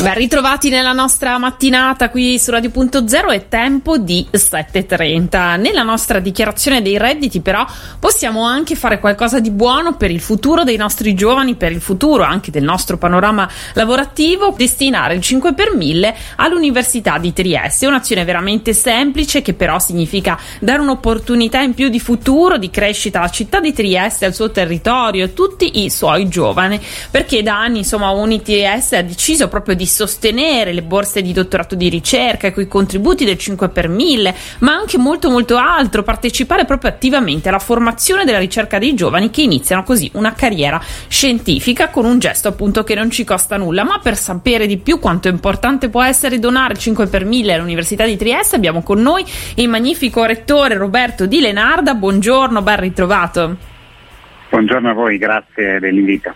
Ben ritrovati nella nostra mattinata qui su Radio.0 è tempo di 7.30. Nella nostra dichiarazione dei redditi però possiamo anche fare qualcosa di buono per il futuro dei nostri giovani, per il futuro anche del nostro panorama lavorativo, destinare il 5 per 1000 all'Università di Trieste. È un'azione veramente semplice che però significa dare un'opportunità in più di futuro, di crescita alla città di Trieste, al suo territorio e a tutti i suoi giovani perché da anni insomma UniTS ha deciso proprio di sostenere le borse di dottorato di ricerca con i contributi del 5 per 1000 ma anche molto molto altro partecipare proprio attivamente alla formazione della ricerca dei giovani che iniziano così una carriera scientifica con un gesto appunto che non ci costa nulla. Ma per sapere di più quanto importante può essere donare il 5 per 1000 all'Università di Trieste abbiamo con noi il magnifico rettore Roberto Di Lenarda. Buongiorno ben ritrovato. Buongiorno a voi, grazie dell'invito.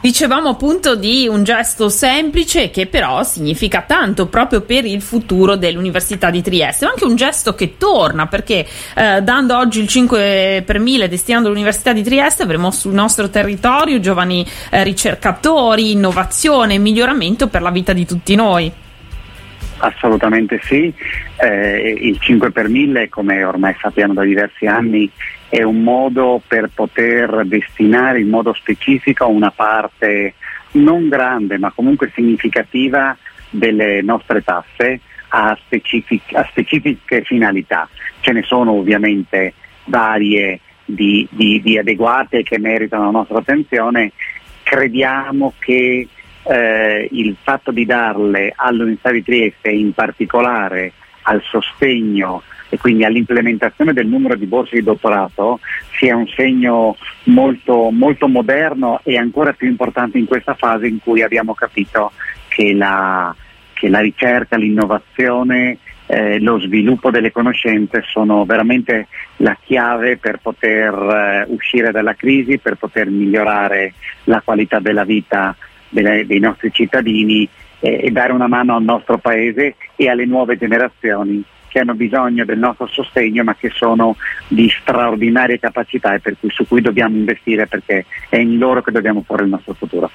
Dicevamo appunto di un gesto semplice che però significa tanto proprio per il futuro dell'Università di Trieste, ma anche un gesto che torna perché eh, dando oggi il 5 per 1000 destinando all'Università di Trieste avremo sul nostro territorio giovani eh, ricercatori, innovazione miglioramento per la vita di tutti noi. Assolutamente sì, eh, il 5 per 1000 come ormai sappiamo da diversi anni è un modo per poter destinare in modo specifico una parte non grande ma comunque significativa delle nostre tasse a, specific- a specifiche finalità. Ce ne sono ovviamente varie di, di, di, adeguate che meritano la nostra attenzione. Crediamo che eh, il fatto di darle all'Università di Trieste in particolare al sostegno e quindi all'implementazione del numero di borse di dottorato sia un segno molto, molto moderno e ancora più importante in questa fase in cui abbiamo capito che la, che la ricerca, l'innovazione, eh, lo sviluppo delle conoscenze sono veramente la chiave per poter eh, uscire dalla crisi, per poter migliorare la qualità della vita delle, dei nostri cittadini eh, e dare una mano al nostro Paese e alle nuove generazioni che hanno bisogno del nostro sostegno ma che sono di straordinarie capacità e cui, su cui dobbiamo investire perché è in loro che dobbiamo porre il nostro futuro.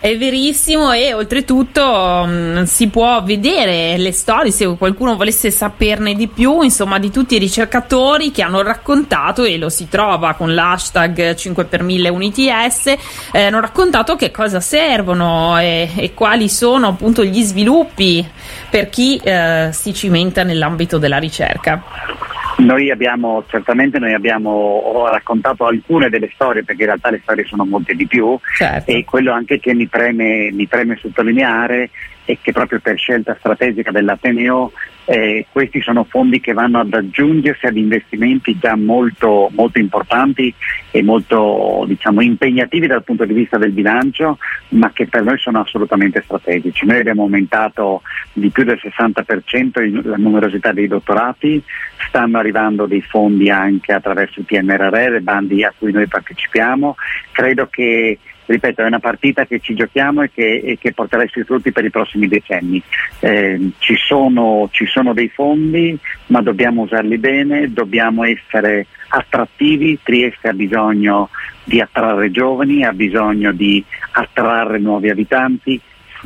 È verissimo e oltretutto mh, mm, si può vedere le storie se qualcuno volesse saperne di più, insomma, di tutti i ricercatori che hanno raccontato e lo si trova con l'hashtag 5 per 1000 UniTS, eh, hanno raccontato che cosa servono e, e, quali sono appunto gli sviluppi per chi eh, si cimenta nell'ambito della ricerca. Noi abbiamo, certamente noi abbiamo raccontato alcune delle storie, perché in realtà le storie sono molte di più, certo. e quello anche che mi preme, mi preme sottolineare è che proprio per scelta strategica dell'Ateneo eh, questi sono fondi che vanno ad aggiungersi ad investimenti già molto, molto importanti e molto diciamo, impegnativi dal punto di vista del bilancio, ma che per noi sono assolutamente strategici. Noi abbiamo aumentato di più del 60% la numerosità dei dottorati, stanno arrivando dei fondi anche attraverso il PNRR, bandi a cui noi partecipiamo. Credo che ripeto, è una partita che ci giochiamo e che, e che porterà i suoi frutti per i prossimi decenni. Eh, ci, sono, ci sono dei fondi, ma dobbiamo usarli bene, dobbiamo essere attrattivi, Trieste ha bisogno di attrarre giovani, ha bisogno di attrarre nuovi abitanti,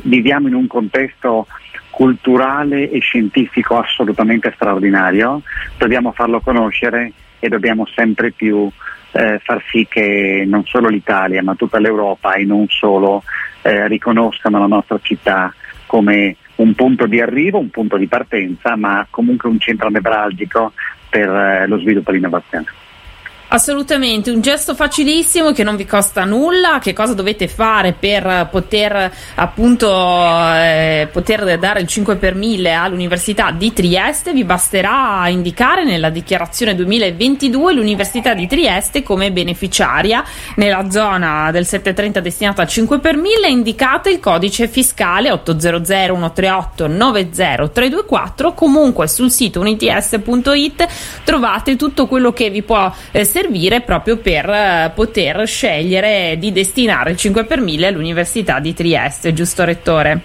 viviamo in un contesto culturale e scientifico assolutamente straordinario, dobbiamo farlo conoscere e dobbiamo sempre più eh, far sì che non solo l'Italia ma tutta l'Europa e non solo eh, riconoscano la nostra città come un punto di arrivo, un punto di partenza, ma comunque un centro nevralgico per eh, lo sviluppo e l'innovazione. Assolutamente, un gesto facilissimo che non vi costa nulla. Che cosa dovete fare per poter appunto eh, poter dare il 5 per 1000 all'Università di Trieste? Vi basterà indicare nella dichiarazione 2022 l'Università di Trieste come beneficiaria nella zona del 730 destinata al 5 per 1000. Indicate il codice fiscale 800 138 90324. Comunque sul sito units.it trovate tutto quello che vi può eh, servire servire proprio per eh, poter scegliere di destinare il 5 per 1000 all'Università di Trieste, giusto Rettore?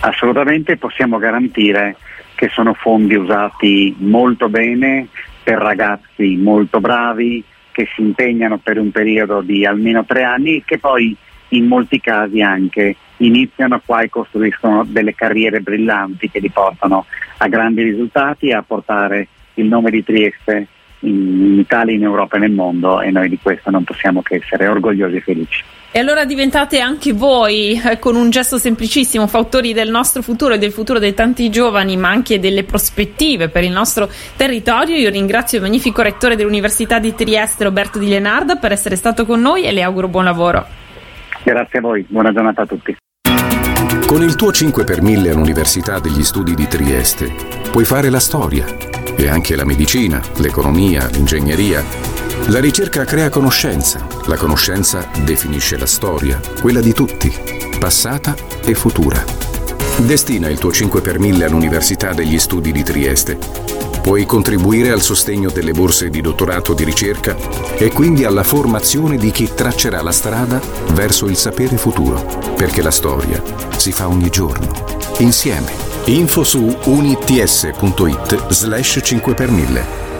Assolutamente possiamo garantire che sono fondi usati molto bene per ragazzi molto bravi che si impegnano per un periodo di almeno tre anni e che poi in molti casi anche iniziano qua e costruiscono delle carriere brillanti che li portano a grandi risultati e a portare il nome di Trieste in Italia, in Europa e nel mondo e noi di questo non possiamo che essere orgogliosi e felici. E allora diventate anche voi, eh, con un gesto semplicissimo, fautori del nostro futuro e del futuro dei tanti giovani, ma anche delle prospettive per il nostro territorio. Io ringrazio il magnifico rettore dell'Università di Trieste, Roberto Di Lenarda, per essere stato con noi e le auguro buon lavoro. Grazie a voi, buona giornata a tutti. Con il tuo 5 per 1000 all'Università degli Studi di Trieste puoi fare la storia e anche la medicina, l'economia, l'ingegneria la ricerca crea conoscenza, la conoscenza definisce la storia, quella di tutti, passata e futura. Destina il tuo 5 per 1000 all'Università degli Studi di Trieste. Puoi contribuire al sostegno delle borse di dottorato di ricerca e quindi alla formazione di chi traccerà la strada verso il sapere futuro, perché la storia si fa ogni giorno, insieme. Info su units.it slash 5 per 1000